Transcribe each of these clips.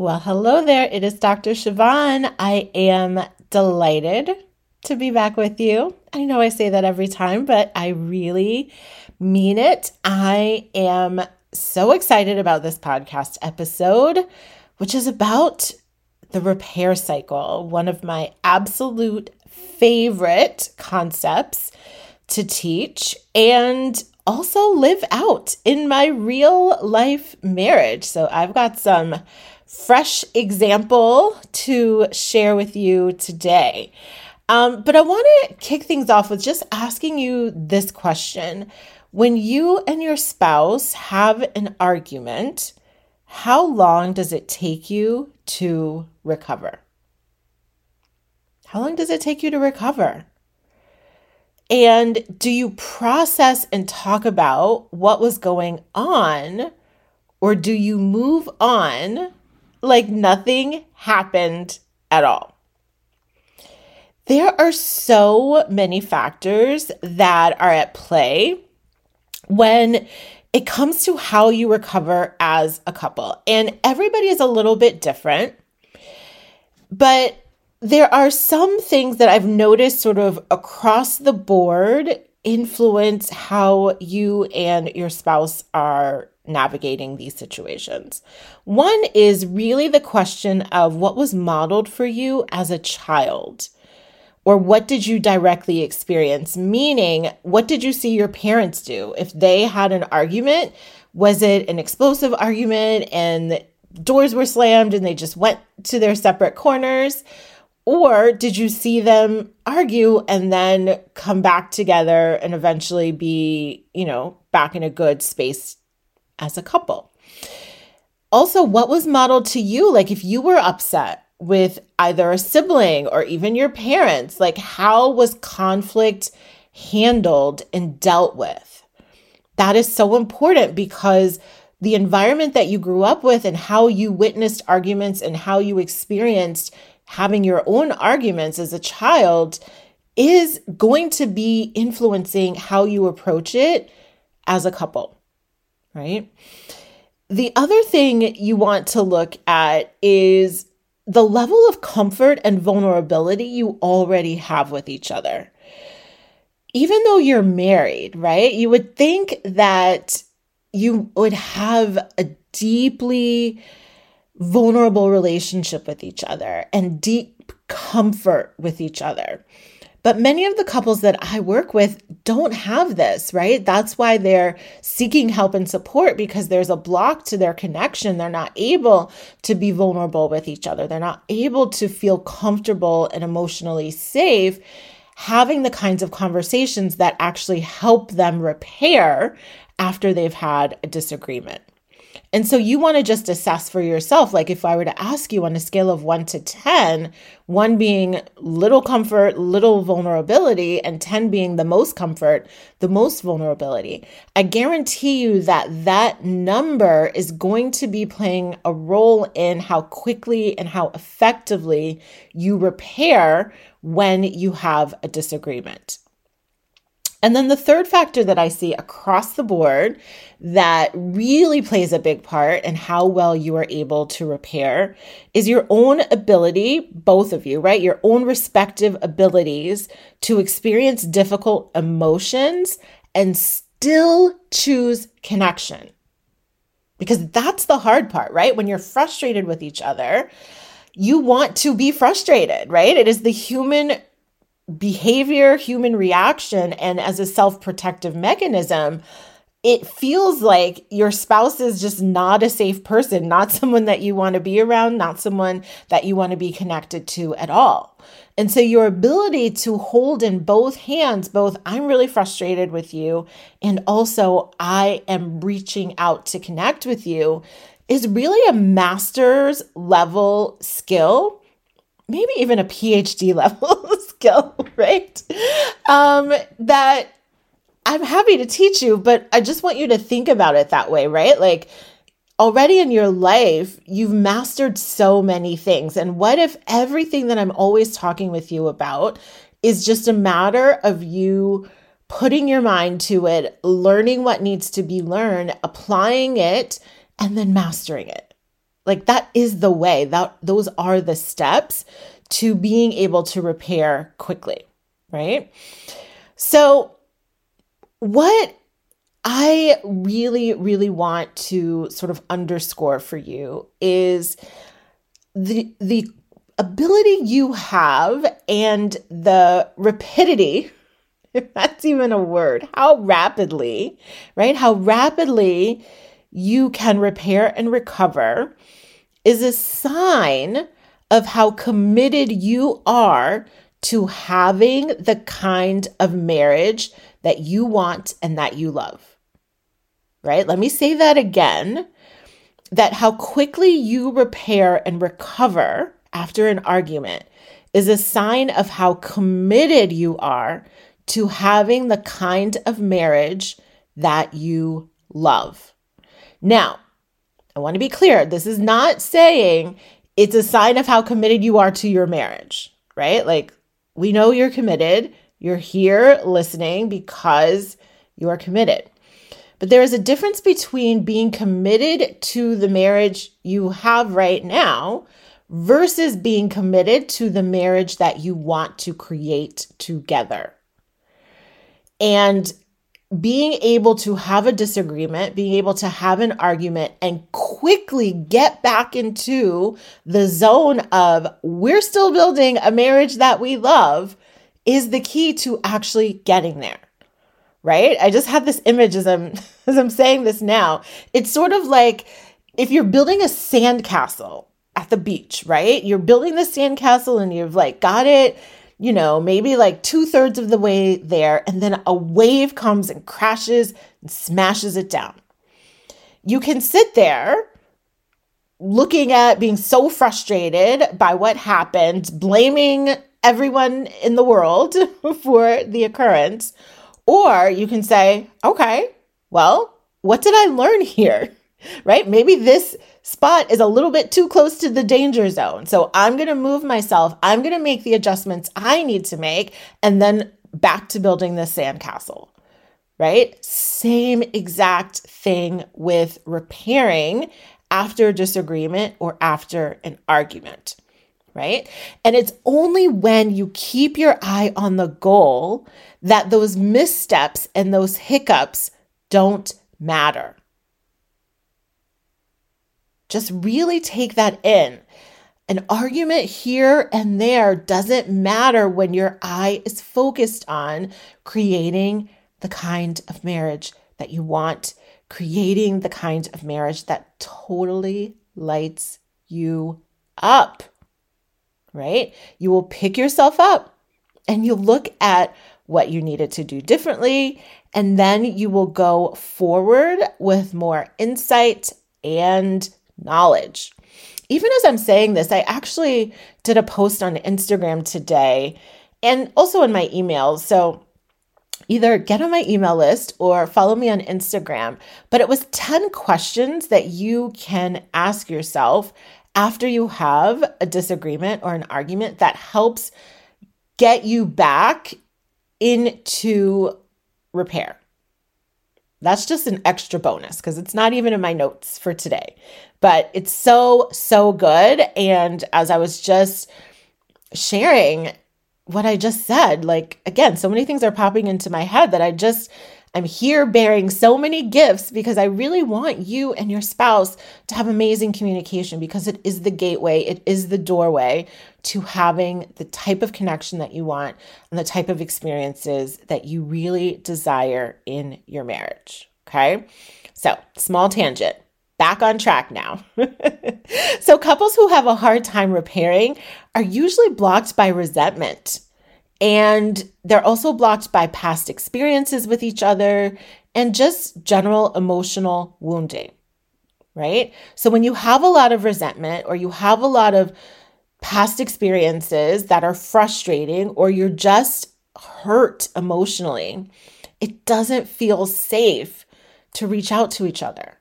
Well, hello there. It is Dr. Siobhan. I am delighted to be back with you. I know I say that every time, but I really mean it. I am so excited about this podcast episode, which is about the repair cycle, one of my absolute favorite concepts to teach and also live out in my real life marriage. So I've got some fresh example to share with you today. Um, but I want to kick things off with just asking you this question. When you and your spouse have an argument, how long does it take you to recover? How long does it take you to recover? And do you process and talk about what was going on, or do you move on like nothing happened at all. There are so many factors that are at play when it comes to how you recover as a couple. And everybody is a little bit different. But there are some things that I've noticed sort of across the board influence how you and your spouse are navigating these situations. One is really the question of what was modeled for you as a child. Or what did you directly experience? Meaning, what did you see your parents do? If they had an argument, was it an explosive argument and doors were slammed and they just went to their separate corners? Or did you see them argue and then come back together and eventually be, you know, back in a good space as a couple. Also, what was modeled to you? Like, if you were upset with either a sibling or even your parents, like, how was conflict handled and dealt with? That is so important because the environment that you grew up with and how you witnessed arguments and how you experienced having your own arguments as a child is going to be influencing how you approach it as a couple right? The other thing you want to look at is the level of comfort and vulnerability you already have with each other. Even though you're married, right? You would think that you would have a deeply vulnerable relationship with each other and deep comfort with each other. But many of the couples that I work with don't have this, right? That's why they're seeking help and support because there's a block to their connection. They're not able to be vulnerable with each other. They're not able to feel comfortable and emotionally safe having the kinds of conversations that actually help them repair after they've had a disagreement. And so you want to just assess for yourself. Like if I were to ask you on a scale of one to 10, one being little comfort, little vulnerability, and 10 being the most comfort, the most vulnerability, I guarantee you that that number is going to be playing a role in how quickly and how effectively you repair when you have a disagreement. And then the third factor that I see across the board that really plays a big part in how well you are able to repair is your own ability, both of you, right? Your own respective abilities to experience difficult emotions and still choose connection. Because that's the hard part, right? When you're frustrated with each other, you want to be frustrated, right? It is the human behavior, human reaction, and as a self protective mechanism, it feels like your spouse is just not a safe person, not someone that you want to be around, not someone that you want to be connected to at all. And so, your ability to hold in both hands, both I'm really frustrated with you, and also I am reaching out to connect with you, is really a master's level skill, maybe even a PhD level skill, right? Um, that I'm happy to teach you, but I just want you to think about it that way, right? Like already in your life, you've mastered so many things. And what if everything that I'm always talking with you about is just a matter of you putting your mind to it, learning what needs to be learned, applying it, and then mastering it? Like that is the way. That those are the steps to being able to repair quickly, right? So what I really, really want to sort of underscore for you is the the ability you have and the rapidity, if that's even a word, how rapidly, right? How rapidly you can repair and recover is a sign of how committed you are to having the kind of marriage that you want and that you love. Right? Let me say that again that how quickly you repair and recover after an argument is a sign of how committed you are to having the kind of marriage that you love. Now, I want to be clear this is not saying it's a sign of how committed you are to your marriage, right? Like, we know you're committed. You're here listening because you are committed. But there is a difference between being committed to the marriage you have right now versus being committed to the marriage that you want to create together. And being able to have a disagreement, being able to have an argument, and quickly get back into the zone of we're still building a marriage that we love is the key to actually getting there. Right? I just have this image as I'm as I'm saying this now. It's sort of like if you're building a sandcastle at the beach, right? You're building the sandcastle and you've like got it, you know, maybe like two thirds of the way there, and then a wave comes and crashes and smashes it down. You can sit there looking at being so frustrated by what happened, blaming everyone in the world for the occurrence. Or you can say, okay, well, what did I learn here? Right? Maybe this spot is a little bit too close to the danger zone. So I'm going to move myself. I'm going to make the adjustments I need to make and then back to building the sandcastle. Right? Same exact thing with repairing after a disagreement or after an argument right? And it's only when you keep your eye on the goal that those missteps and those hiccups don't matter. Just really take that in. An argument here and there doesn't matter when your eye is focused on creating the kind of marriage that you want, creating the kind of marriage that totally lights you up right? You will pick yourself up and you'll look at what you needed to do differently. And then you will go forward with more insight and knowledge. Even as I'm saying this, I actually did a post on Instagram today and also in my emails. So either get on my email list or follow me on Instagram. But it was 10 questions that you can ask yourself after you have a disagreement or an argument that helps get you back into repair. That's just an extra bonus because it's not even in my notes for today. But it's so, so good. And as I was just sharing what I just said, like, again, so many things are popping into my head that I just I'm here bearing so many gifts because I really want you and your spouse to have amazing communication because it is the gateway, it is the doorway to having the type of connection that you want and the type of experiences that you really desire in your marriage. Okay. So, small tangent. Back on track now. so, couples who have a hard time repairing are usually blocked by resentment. And they're also blocked by past experiences with each other and just general emotional wounding, right? So, when you have a lot of resentment or you have a lot of past experiences that are frustrating or you're just hurt emotionally, it doesn't feel safe to reach out to each other.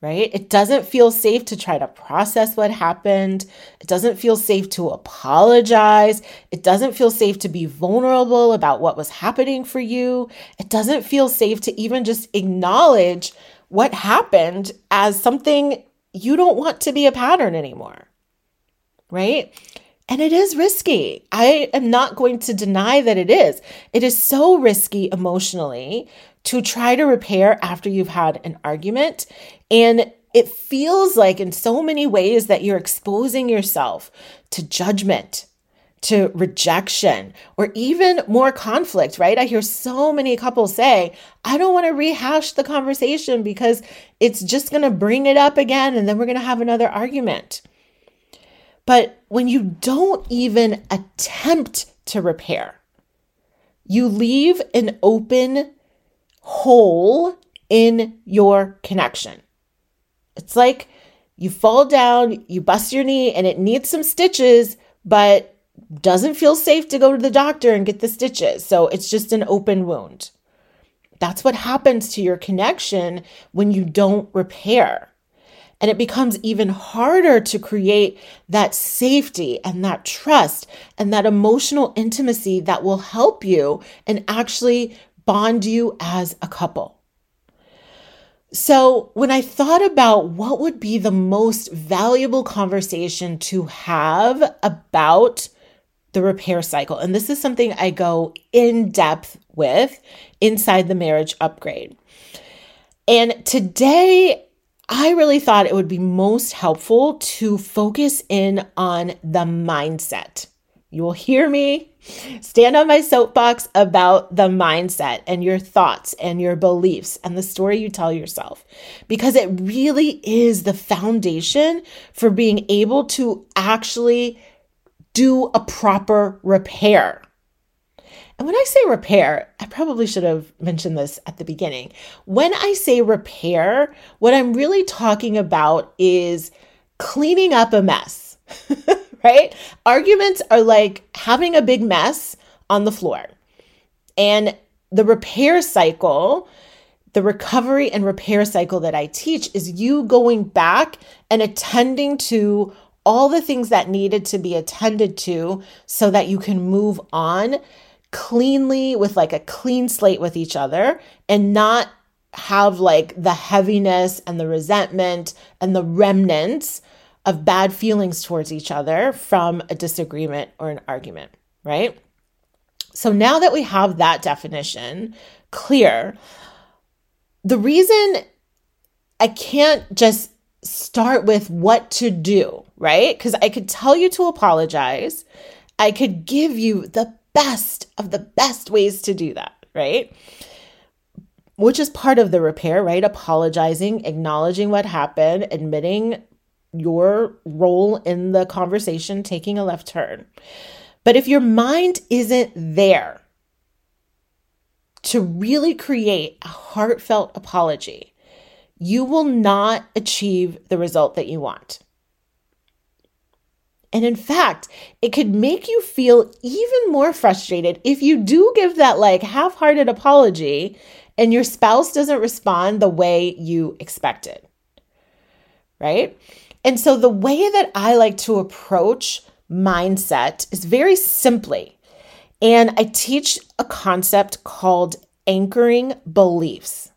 Right? It doesn't feel safe to try to process what happened. It doesn't feel safe to apologize. It doesn't feel safe to be vulnerable about what was happening for you. It doesn't feel safe to even just acknowledge what happened as something you don't want to be a pattern anymore right? And it is risky. I am not going to deny that it is. It is so risky emotionally to try to repair after you've had an argument. And it feels like, in so many ways, that you're exposing yourself to judgment, to rejection, or even more conflict, right? I hear so many couples say, I don't want to rehash the conversation because it's just going to bring it up again and then we're going to have another argument. But when you don't even attempt to repair, you leave an open hole in your connection. It's like you fall down, you bust your knee, and it needs some stitches, but doesn't feel safe to go to the doctor and get the stitches. So it's just an open wound. That's what happens to your connection when you don't repair. And it becomes even harder to create that safety and that trust and that emotional intimacy that will help you and actually bond you as a couple. So, when I thought about what would be the most valuable conversation to have about the repair cycle, and this is something I go in depth with inside the marriage upgrade. And today, I really thought it would be most helpful to focus in on the mindset. You will hear me stand on my soapbox about the mindset and your thoughts and your beliefs and the story you tell yourself because it really is the foundation for being able to actually do a proper repair. And when I say repair, I probably should have mentioned this at the beginning. When I say repair, what I'm really talking about is cleaning up a mess, right? Arguments are like having a big mess on the floor. And the repair cycle, the recovery and repair cycle that I teach is you going back and attending to all the things that needed to be attended to so that you can move on cleanly with like a clean slate with each other and not have like the heaviness and the resentment and the remnants of bad feelings towards each other from a disagreement or an argument, right? So now that we have that definition clear, the reason I can't just start with what to do, right? Because I could tell you to apologize. I could give you the best of the best ways to do that, right? Which is part of the repair, right? Apologizing, acknowledging what happened, admitting your role in the conversation, taking a left turn. But if your mind isn't there to really create a heartfelt apology, you will not achieve the result that you want. And in fact, it could make you feel even more frustrated if you do give that like half hearted apology and your spouse doesn't respond the way you expected. Right? And so the way that I like to approach mindset is very simply, and I teach a concept called anchoring beliefs.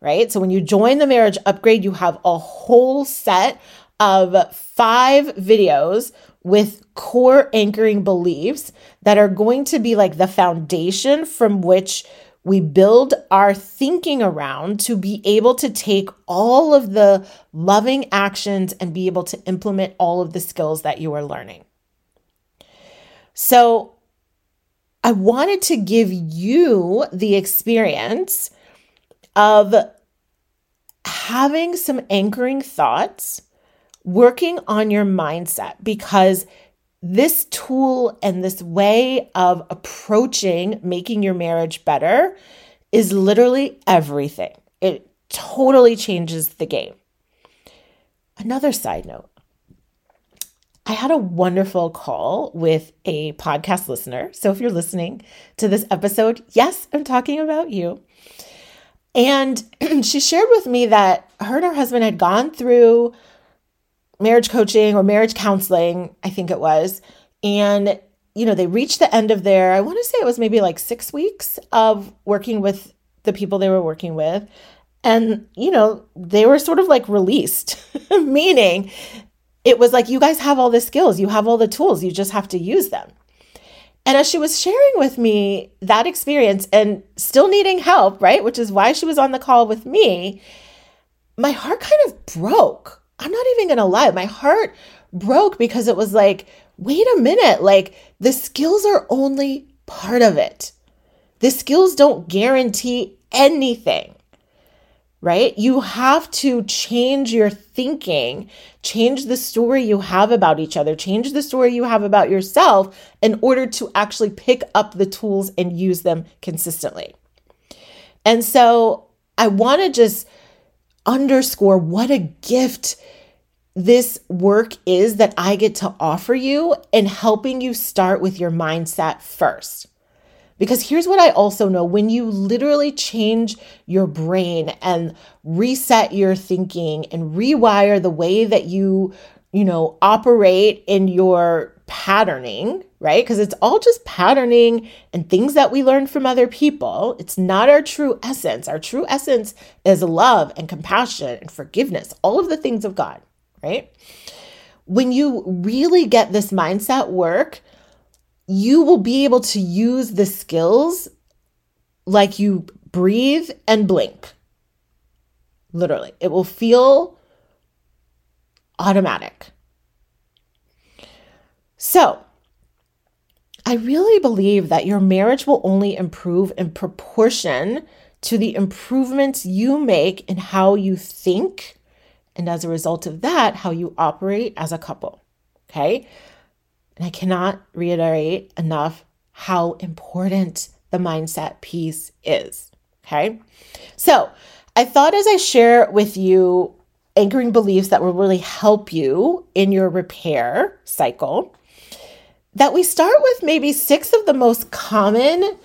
Right? So when you join the marriage upgrade, you have a whole set of five videos with core anchoring beliefs that are going to be like the foundation from which we build our thinking around to be able to take all of the loving actions and be able to implement all of the skills that you are learning. So, I wanted to give you the experience of having some anchoring thoughts, working on your mindset because this tool and this way of approaching making your marriage better is literally everything. It totally changes the game. Another side note I had a wonderful call with a podcast listener. So if you're listening to this episode, yes, I'm talking about you. And she shared with me that her and her husband had gone through marriage coaching or marriage counseling, I think it was. And, you know, they reached the end of their, I want to say it was maybe like six weeks of working with the people they were working with. And, you know, they were sort of like released, meaning it was like, you guys have all the skills, you have all the tools, you just have to use them. And as she was sharing with me that experience and still needing help, right, which is why she was on the call with me, my heart kind of broke. I'm not even to lie. My heart broke because it was like, wait a minute, like the skills are only part of it. The skills don't guarantee anything right? You have to change your thinking, change the story you have about each other, change the story you have about yourself in order to actually pick up the tools and use them consistently. And so I want to just underscore what a gift this work is that I get to offer you in helping you start with your mindset first. Because here's what I also know when you literally change your brain and reset your thinking and rewire the way that you, you know, operate in your patterning, right? Because it's all just patterning and things that we learn from other people. It's not our true essence. Our true essence is love and compassion and forgiveness, all of the things of God, right? When you really get this mindset work, you will be able to use the skills like you breathe and blink. Literally, it will feel automatic. So, I really believe that your marriage will only improve in proportion to the improvements you make in how you think, and as a result of that, how you operate as a couple. Okay. And I cannot reiterate enough how important the mindset piece is. Okay. So I thought as I share with you anchoring beliefs that will really help you in your repair cycle, that we start with maybe six of the most common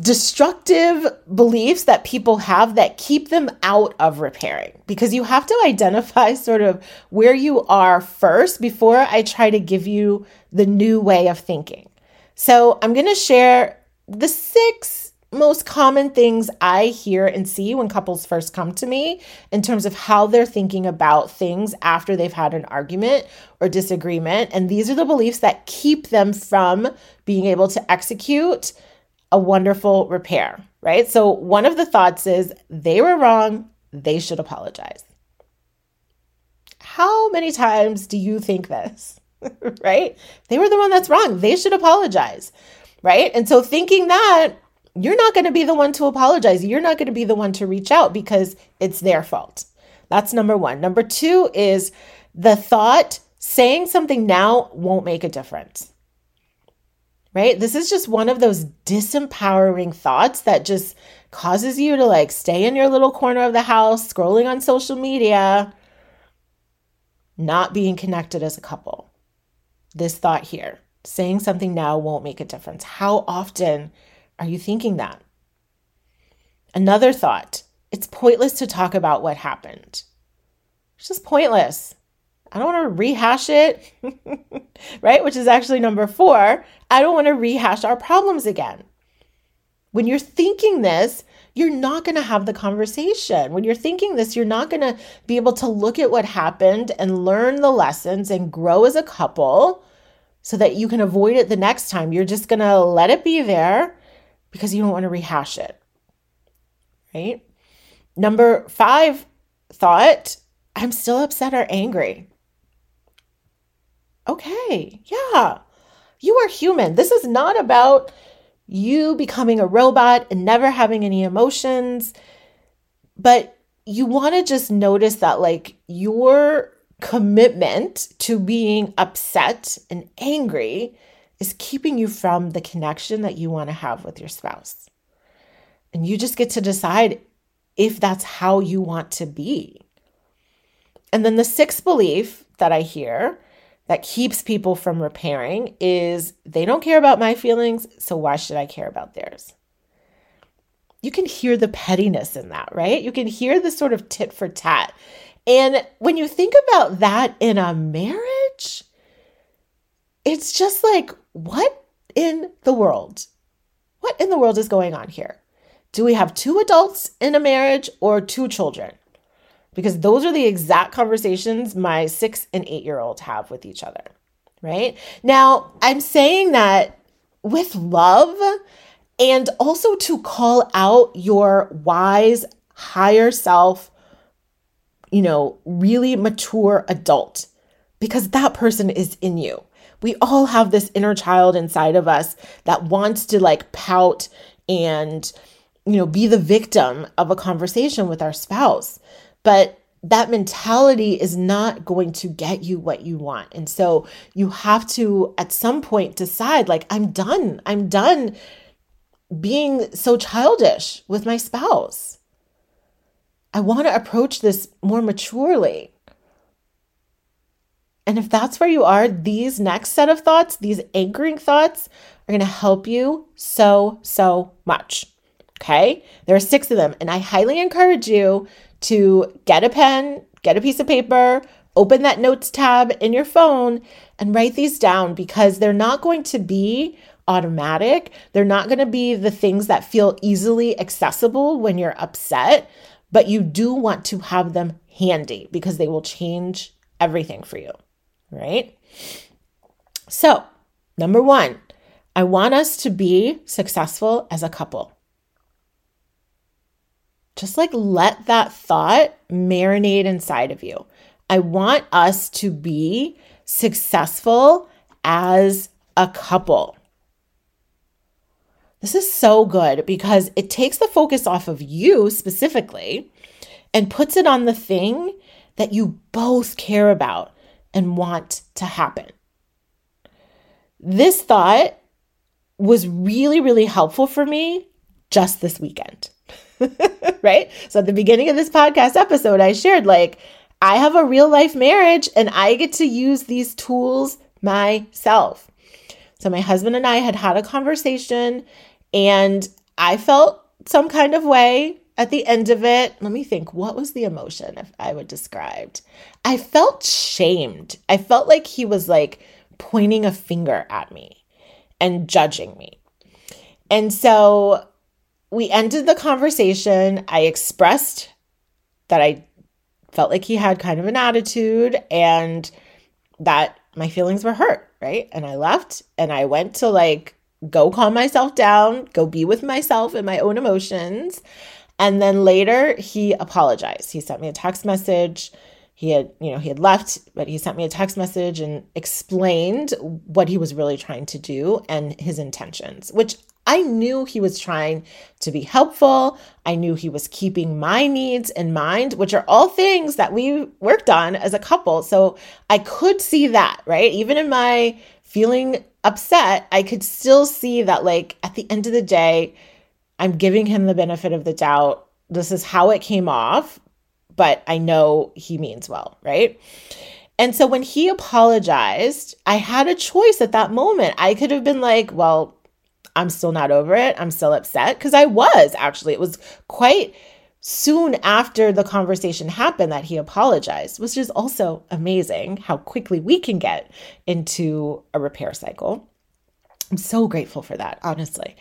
destructive beliefs that people have that keep them out of repairing because you have to identify sort of where you are first before I try to give you the new way of thinking. So, I'm going to share the six most common things I hear and see when couples first come to me in terms of how they're thinking about things after they've had an argument or disagreement. And these are the beliefs that keep them from being able to execute a wonderful repair, right? So one of the thoughts is they were wrong, they should apologize. How many times do you think this? right? They were the one that's wrong. They should apologize. Right? And so thinking that you're not going to be the one to apologize. You're not going to be the one to reach out because it's their fault. That's number 1. Number 2 is the thought saying something now won't make a difference right? This is just one of those disempowering thoughts that just causes you to like stay in your little corner of the house, scrolling on social media, not being connected as a couple. This thought here, saying something now won't make a difference. How often are you thinking that? Another thought, it's pointless to talk about what happened. It's just pointless. I don't want to rehash it, right? Which is actually number four. I don't want to rehash our problems again. When you're thinking this, you're not going to have the conversation. When you're thinking this, you're not going to be able to look at what happened and learn the lessons and grow as a couple so that you can avoid it the next time. You're just going to let it be there because you don't want to rehash it. Right? Number five thought I'm still upset or angry. Okay, yeah, you are human. This is not about you becoming a robot and never having any emotions. But you want to just notice that, like, your commitment to being upset and angry is keeping you from the connection that you want to have with your spouse. And you just get to decide if that's how you want to be. And then the sixth belief that I hear that keeps people from repairing is they don't care about my feelings, so why should I care about theirs? You can hear the pettiness in that, right? You can hear the sort of tit for tat. And when you think about that in a marriage, it's just like, what in the world? What in the world is going on here? Do we have two adults in a marriage or two children? Because those are the exact conversations my six and eight year old have with each other, right? Now, I'm saying that with love and also to call out your wise, higher self, you know, really mature adult, because that person is in you we all have this inner child inside of us that wants to like pout and you know be the victim of a conversation with our spouse. But that mentality is not going to get you what you want. And so you have to at some point decide like i'm done. I'm done being so childish with my spouse. I want to approach this more maturely and if that's where you are, these next set of thoughts, these anchoring thoughts, are going to help you so, so much. Okay. There are six of them. And I highly encourage you to get a pen, get a piece of paper, open that notes tab in your phone, and write these down because they're not going to be automatic. They're not going to be the things that feel easily accessible when you're upset, but you do want to have them handy because they will change everything for you right? So, number one, I want us to be successful as a couple. Just like let that thought marinate inside of you. I want us to be successful as a couple. This is so good because it takes the focus off of you specifically and puts it on the thing that you both care about and want to happen. This thought was really, really helpful for me just this weekend. right? So at the beginning of this podcast episode, I shared like, I have a real life marriage and I get to use these tools myself. So my husband and I had had a conversation and I felt some kind of way at the end of it, let me think, what was the emotion if I would describe? I felt shamed. I felt like he was like pointing a finger at me and judging me. And so we ended the conversation. I expressed that I felt like he had kind of an attitude and that my feelings were hurt, right? And I left and I went to like go calm myself down, go be with myself and my own emotions. And then later he apologized. He sent me a text message. He had, you know, he had left, but he sent me a text message and explained what he was really trying to do and his intentions, which I knew he was trying to be helpful. I knew he was keeping my needs in mind, which are all things that we worked on as a couple. So I could see that, right? Even in my feeling upset, I could still see that, like, at the end of the day, I'm giving him the benefit of the doubt. This is how it came off, but I know he means well, right? And so when he apologized, I had a choice at that moment. I could have been like, well, I'm still not over it. I'm still upset because I was actually. It was quite soon after the conversation happened that he apologized, which is also amazing how quickly we can get into a repair cycle. I'm so grateful for that, honestly.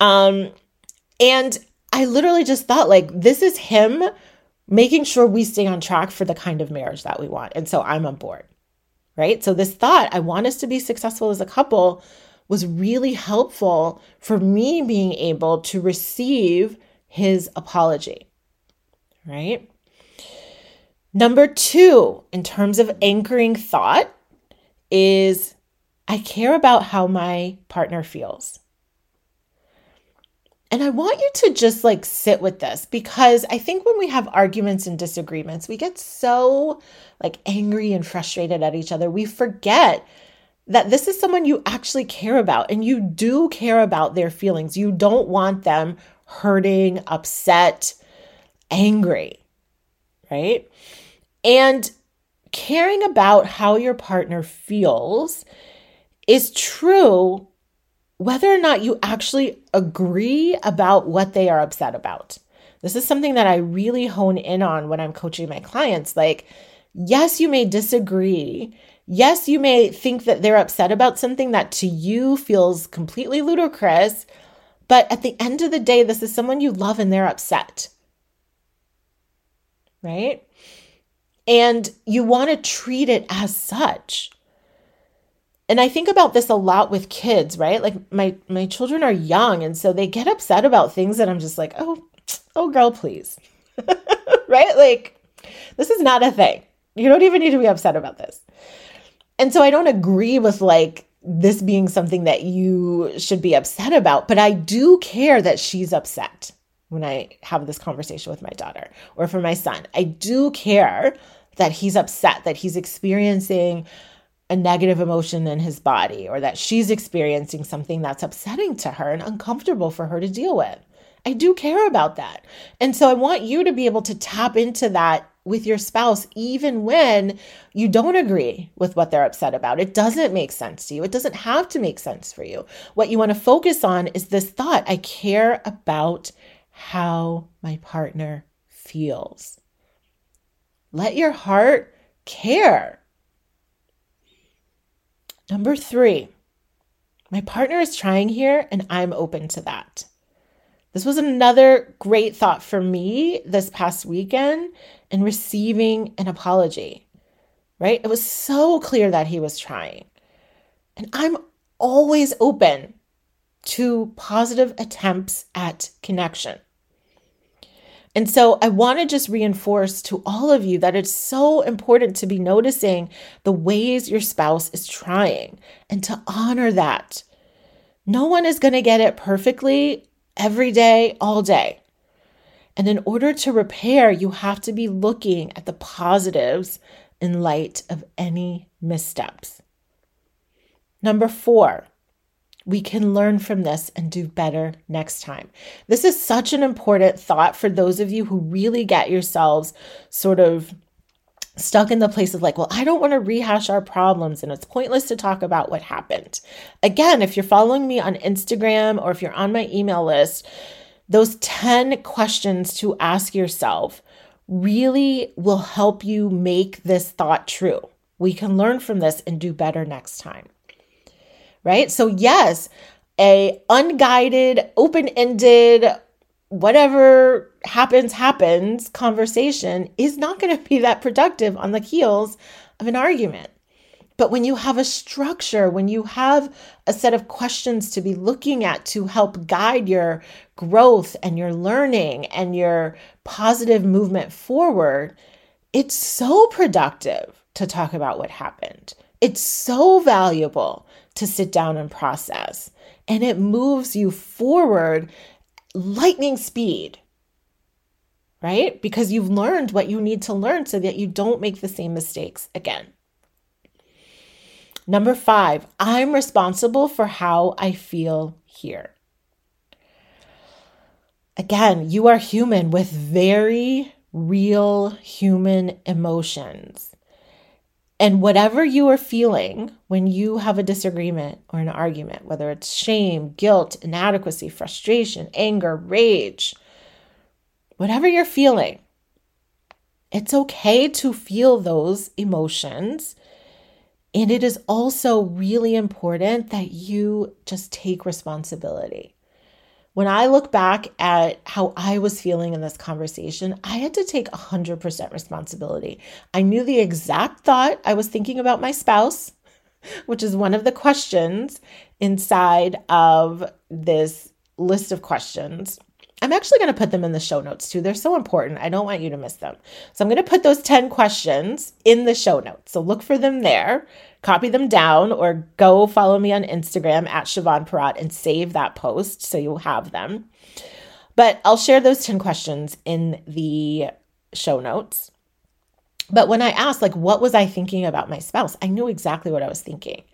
Um, and I literally just thought, like, this is him making sure we stay on track for the kind of marriage that we want. And so I'm on board, right? So this thought, I want us to be successful as a couple, was really helpful for me being able to receive his apology, right? Number two, in terms of anchoring thought, is I care about how my partner feels. And I want you to just like sit with this because I think when we have arguments and disagreements, we get so like angry and frustrated at each other. We forget that this is someone you actually care about and you do care about their feelings. You don't want them hurting, upset, angry, right? And caring about how your partner feels is true whether or not you actually agree about what they are upset about. This is something that I really hone in on when I'm coaching my clients. Like, yes, you may disagree. Yes, you may think that they're upset about something that to you feels completely ludicrous. But at the end of the day, this is someone you love and they're upset. Right? And you want to treat it as such and I think about this a lot with kids, right? Like my my children are young and so they get upset about things that I'm just like, "Oh, oh girl, please." right? Like this is not a thing. You don't even need to be upset about this. And so I don't agree with like this being something that you should be upset about, but I do care that she's upset when I have this conversation with my daughter or for my son. I do care that he's upset, that he's experiencing a negative emotion in his body or that she's experiencing something that's upsetting to her and uncomfortable for her to deal with. I do care about that. And so I want you to be able to tap into that with your spouse, even when you don't agree with what they're upset about. It doesn't make sense to you. It doesn't have to make sense for you. What you want to focus on is this thought I care about how my partner feels. Let your heart care Number three, my partner is trying here and I'm open to that. This was another great thought for me this past weekend in receiving an apology, right? It was so clear that he was trying. And I'm always open to positive attempts at connection. And so I want to just reinforce to all of you that it's so important to be noticing the ways your spouse is trying and to honor that. No one is going to get it perfectly every day, all day. And in order to repair, you have to be looking at the positives in light of any missteps. Number four, we can learn from this and do better next time. This is such an important thought for those of you who really get yourselves sort of stuck in the place of like, well, I don't want to rehash our problems and it's pointless to talk about what happened. Again, if you're following me on Instagram or if you're on my email list, those 10 questions to ask yourself really will help you make this thought true. We can learn from this and do better next time right? So yes, a unguided, open-ended, whatever happens happens conversation is not going to be that productive on the heels of an argument. But when you have a structure, when you have a set of questions to be looking at to help guide your growth and your learning and your positive movement forward, it's so productive to talk about what happened. It's so valuable to sit down and process. And it moves you forward lightning speed, right? Because you've learned what you need to learn so that you don't make the same mistakes again. Number five, I'm responsible for how I feel here. Again, you are human with very real human emotions. And whatever you are feeling when you have a disagreement or an argument, whether it's shame, guilt, inadequacy, frustration, anger, rage, whatever you're feeling, it's okay to feel those emotions. And it is also really important that you just take responsibility. When I look back at how I was feeling in this conversation, I had to take 100% responsibility. I knew the exact thought I was thinking about my spouse, which is one of the questions inside of this list of questions I'm actually going to put them in the show notes too. They're so important. I don't want you to miss them. So I'm going to put those 10 questions in the show notes. So look for them there, copy them down, or go follow me on Instagram at Siobhan Persaud and save that post so you'll have them. But I'll share those 10 questions in the show notes. But when I asked, like, what was I thinking about my spouse? I knew exactly what I was thinking.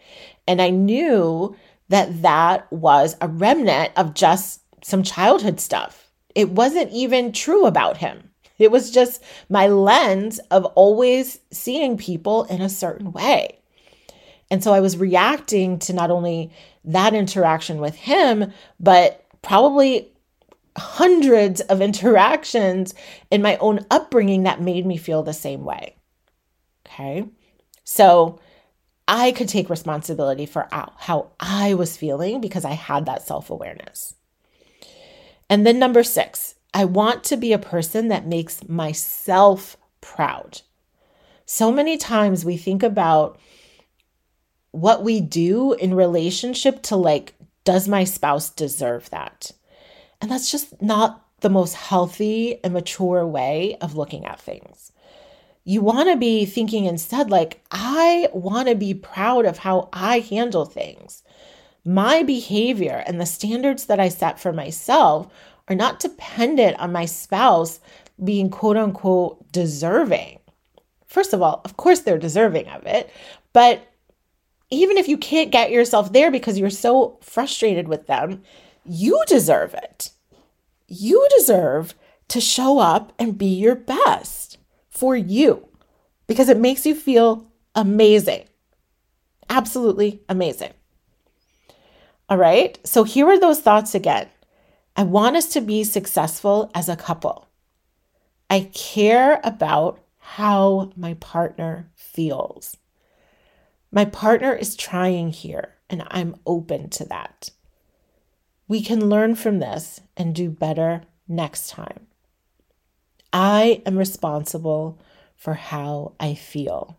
And I knew that that was a remnant of just some childhood stuff. It wasn't even true about him. It was just my lens of always seeing people in a certain way. And so I was reacting to not only that interaction with him, but probably hundreds of interactions in my own upbringing that made me feel the same way. Okay. So I could take responsibility for how I was feeling because I had that self awareness. And then number six, I want to be a person that makes myself proud. So many times we think about what we do in relationship to like, does my spouse deserve that? And that's just not the most healthy and mature way of looking at things. You want to be thinking instead, like, I want to be proud of how I handle things. My behavior and the standards that I set for myself are not dependent on my spouse being quote unquote deserving. First of all, of course, they're deserving of it, but even if you can't get yourself there because you're so frustrated with them, you deserve it. You deserve to show up and be your best for you because it makes you feel amazing. Absolutely amazing. All right. So here are those thoughts again. I want us to be successful as a couple. I care about how my partner feels. My partner is trying here, and I'm open to that. We can learn from this and do better next time. I am responsible for how I feel.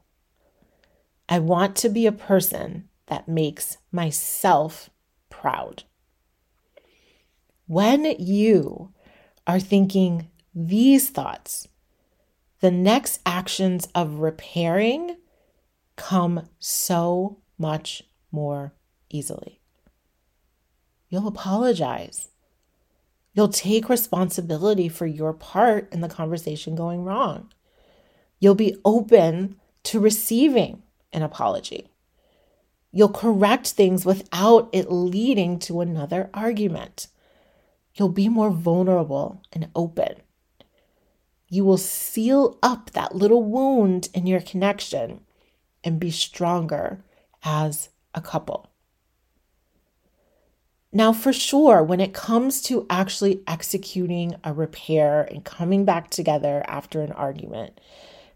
I want to be a person that makes myself proud. When you are thinking these thoughts, the next actions of repairing come so much more easily. You'll apologize. You'll take responsibility for your part in the conversation going wrong. You'll be open to receiving an apology. You'll correct things without it leading to another argument. You'll be more vulnerable and open. You will seal up that little wound in your connection and be stronger as a couple. Now, for sure, when it comes to actually executing a repair and coming back together after an argument,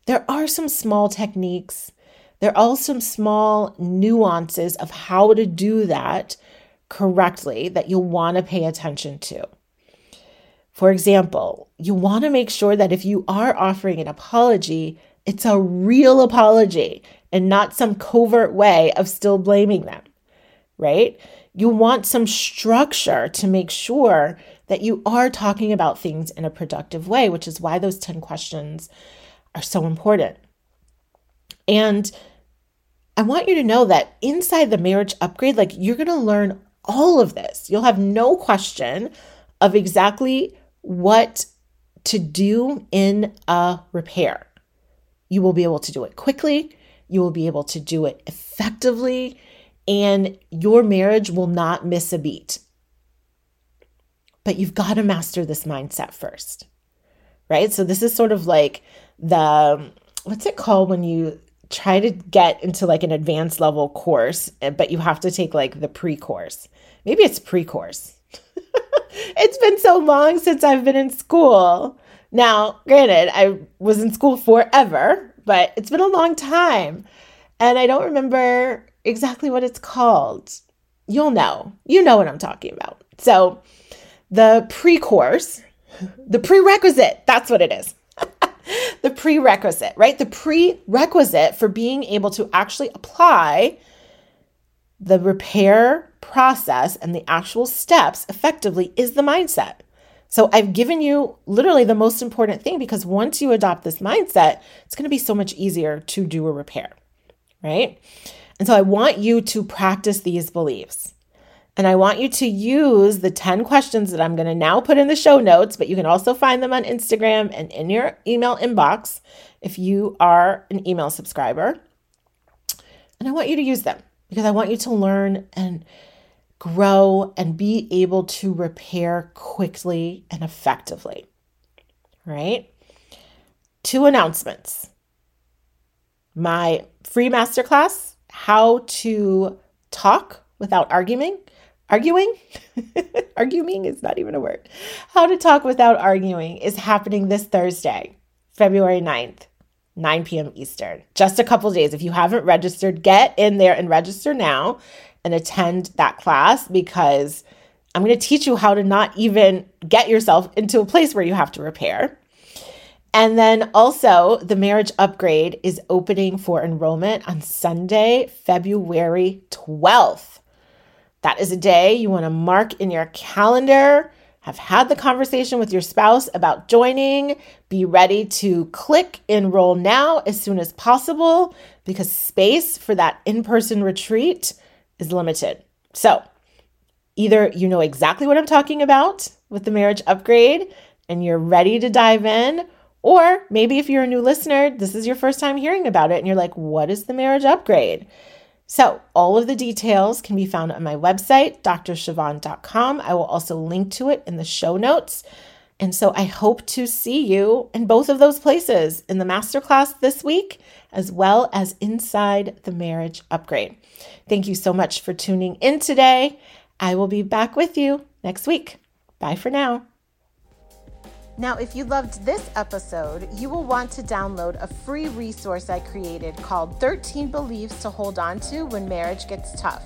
there are some small techniques. There are also some small nuances of how to do that correctly that you'll want to pay attention to. For example, you want to make sure that if you are offering an apology, it's a real apology and not some covert way of still blaming them, right? You want some structure to make sure that you are talking about things in a productive way, which is why those 10 questions are so important. And I want you to know that inside the marriage upgrade, like you're going to learn all of this. You'll have no question of exactly what to do in a repair. You will be able to do it quickly, you will be able to do it effectively, and your marriage will not miss a beat. But you've got to master this mindset first, right? So, this is sort of like the what's it called when you try to get into like an advanced level course, eh, but you have to take like the pre course. Maybe it's pre course. it's been so long since I've been in school. Now, granted, I was in school forever, but it's been a long time. And I don't remember exactly what it's called. You'll know. You know what I'm talking about. So, the pre course, the prerequisite, that's what it is. The prerequisite, right? The prerequisite for being able to actually apply the repair process and the actual steps effectively is the mindset. So I've given you literally the most important thing because once you adopt this mindset, it's going to be so much easier to do a repair, right? And so I want you to practice these beliefs. And I want you to use the 10 questions that I'm going to now put in the show notes, but you can also find them on Instagram and in your email inbox if you are an email subscriber. And I want you to use them because I want you to learn and grow and be able to repair quickly and effectively. Right? Two announcements. My free masterclass, How to Talk Without Arguing. Arguing? arguing is not even a word. How to Talk Without Arguing is happening this Thursday, February 9th. 9 p.m. Eastern. Just a couple days. If you haven't registered, get in there and register now and attend that class because I'm going to teach you how to not even get yourself into a place where you have to repair. And then also, the marriage upgrade is opening for enrollment on Sunday, February 12th. That is a day you want to mark in your calendar. Have had the conversation with your spouse about joining. Be ready to click enroll now as soon as possible because space for that in person retreat is limited. So, either you know exactly what I'm talking about with the marriage upgrade and you're ready to dive in, or maybe if you're a new listener, this is your first time hearing about it and you're like, what is the marriage upgrade? So, all of the details can be found on my website, drsiobhan.com. I will also link to it in the show notes. And so, I hope to see you in both of those places in the masterclass this week, as well as inside the marriage upgrade. Thank you so much for tuning in today. I will be back with you next week. Bye for now. Now, if you loved this episode, you will want to download a free resource I created called 13 Beliefs to Hold On to When Marriage Gets Tough.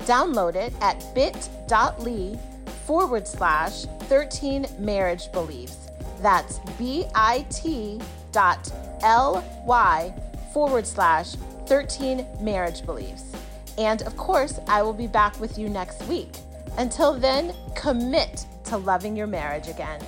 Download it at bit.ly forward slash 13 marriage beliefs. That's bit dot ly forward slash 13 marriage beliefs. And of course, I will be back with you next week. Until then, commit to loving your marriage again.